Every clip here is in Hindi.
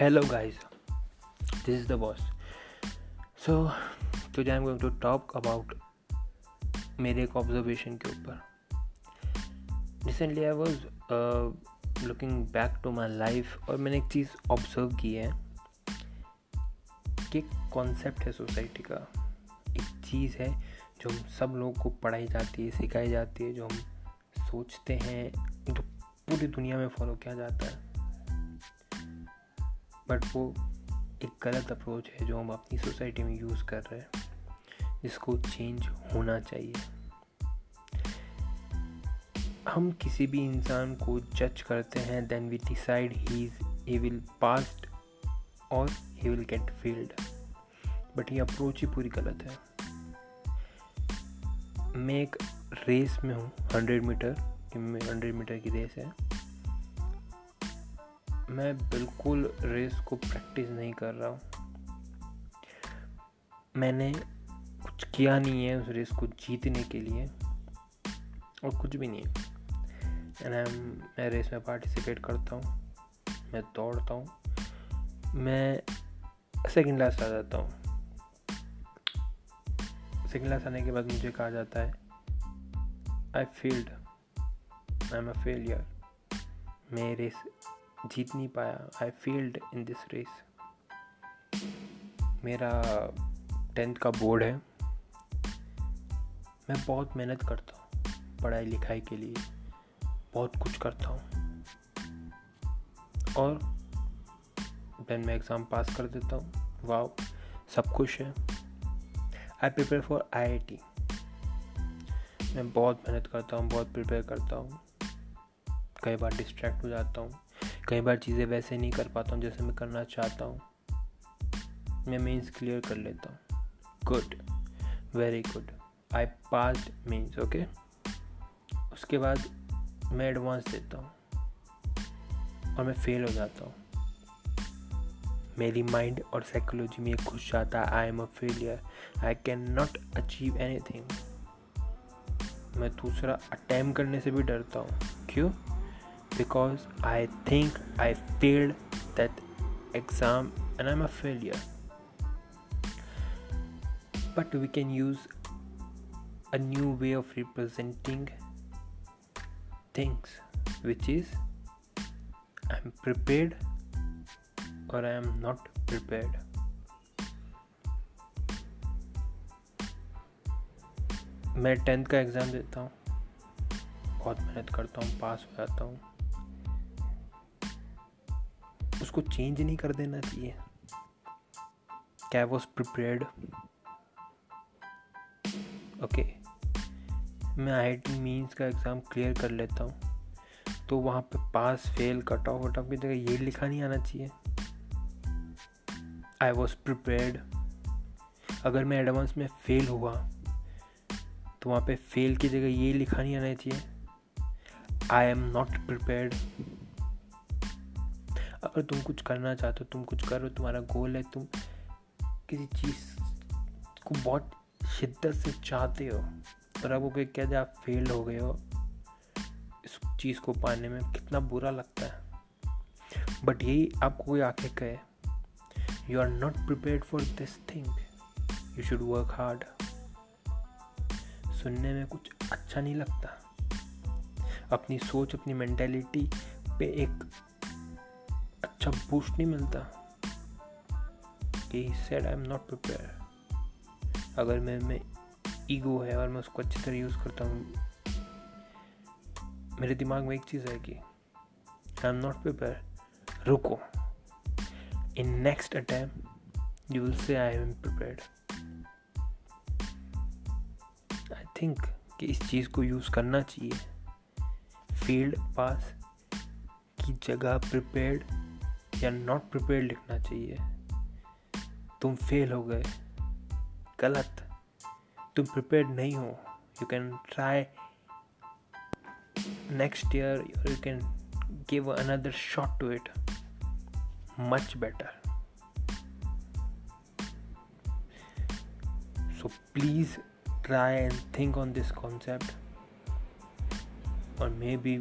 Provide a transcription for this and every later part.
Hello, guys. This is the boss. So, today I'm going to talk about मेरे एक ऑब्जर्वेशन के ऊपर recently I was looking back to my life और मैंने एक चीज़ ऑब्ज़र्व की है कि कॉन्सेप्ट है सोसाइटी का एक चीज़ है जो हम सब लोगों को पढ़ाई जाती है सिखाई जाती है जो हम सोचते हैं जो पूरी दुनिया में फॉलो किया जाता है बट वो एक गलत अप्रोच है जो हम अपनी सोसाइटी में यूज़ कर रहे हैं। जिसको चेंज होना चाहिए। हम किसी भी इंसान को जज करते हैं then we decide he is he will passed और he will get failed but ये अप्रोच ही पूरी गलत है। मैं एक रेस में हूँ हंड्रेड मीटर हंड्रेड मीटर की रेस है। मैं बिल्कुल रेस को प्रैक्टिस नहीं कर रहा हूँ। मैंने कुछ किया नहीं है उस रेस को जीतने के लिए और कुछ भी नहीं एंड मैं रेस में पार्टिसिपेट करता हूँ, मैं दौड़ता हूँ, मैं सेकेंड क्लास आ जाता हूँ। सेकेंड क्लास आने के बाद मुझे कहा जाता है I failed I am a failure मैं रेस जीत नहीं पाया। I failed in this race मेरा टेंथ का बोर्ड है। मैं बहुत मेहनत करता हूँ पढ़ाई लिखाई के लिए। बहुत कुछ करता हूँ। और देन मैं एग्ज़ाम पास कर देता हूँ। वाह सब कुछ है। I prepare for I I T मैं बहुत मेहनत करता हूँ, बहुत प्रिपेयर करता हूँ। कई बार डिस्ट्रैक्ट हो जाता हूँ। कई बार चीज़ें वैसे नहीं कर पाता हूँ जैसे मैं करना चाहता हूँ। मैं मीन्स क्लियर कर लेता हूँ। Good very good I pass means okay उसके बाद मैं एडवांस देता हूँ। और मैं फेल हो जाता हूँ। मेरी माइंड और साइकोलॉजी में खुश जाता है। I am a failure I can not achieve any मैं दूसरा अटैम्प करने से भी डरता हूँ। क्यों? Because I think I failed that exam and I'm a failure. But we can use a new way of representing things, which is I'm prepared or I am not prepared. मैं टेंथ का एग्ज़ाम देता हूँ बहुत मेहनत करता हूँ पास हो जाता हूँ उसको चेंज नहीं कर देना चाहिए। क्या वॉज़ प्रिपेयर्ड ओके मैं आई टी मीन्स का एग्ज़ाम क्लियर कर लेता हूँ। तो वहाँ पे pass fail cut off what off की जगह ये लिखा नहीं आना चाहिए। आई वॉज़ प्रिपेयर्ड अगर मैं एडवांस में फेल हुआ तो वहाँ पे फेल की जगह ये लिखा नहीं आना चाहिए। आई एम नॉट प्रिपेयर्ड अगर तुम कुछ करना चाहते हो, तुम कुछ करो तुम्हारा गोल है, तुम किसी चीज़ को बहुत शिद्दत से चाहते हो और आपको कोई कह दे, आप फेल हो गए हो, इस चीज़ को पाने में कितना बुरा लगता है। बट यही आपको कोई आके कहे you are not prepare for this thing you should work hard सुनने में कुछ अच्छा नहीं लगता। अपनी सोच, अपनी मैंटेलिटी पे एक अच्छा बूस्ट नहीं मिलता कि said I am not prepare अगर मैं में ईगो है और मैं उसको अच्छी तरह यूज़ करता हूँ मेरे दिमाग में एक चीज़ है कि आई एम नॉट प्रिपेयर रुको in next attempt you will say I am prepared I think कि इस चीज़ को यूज़ करना चाहिए फ़ील्ड पास की जगह प्रिपेयर्ड या नॉट प्रिपेयर लिखना चाहिए। तुम फेल हो गए। गलत। तुम प्रिपेयर नहीं हो। You can try next year you can give another shot to it much better so please try and think on this concept or maybe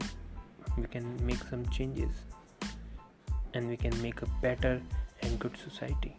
we can make some changes and we can make a better and good society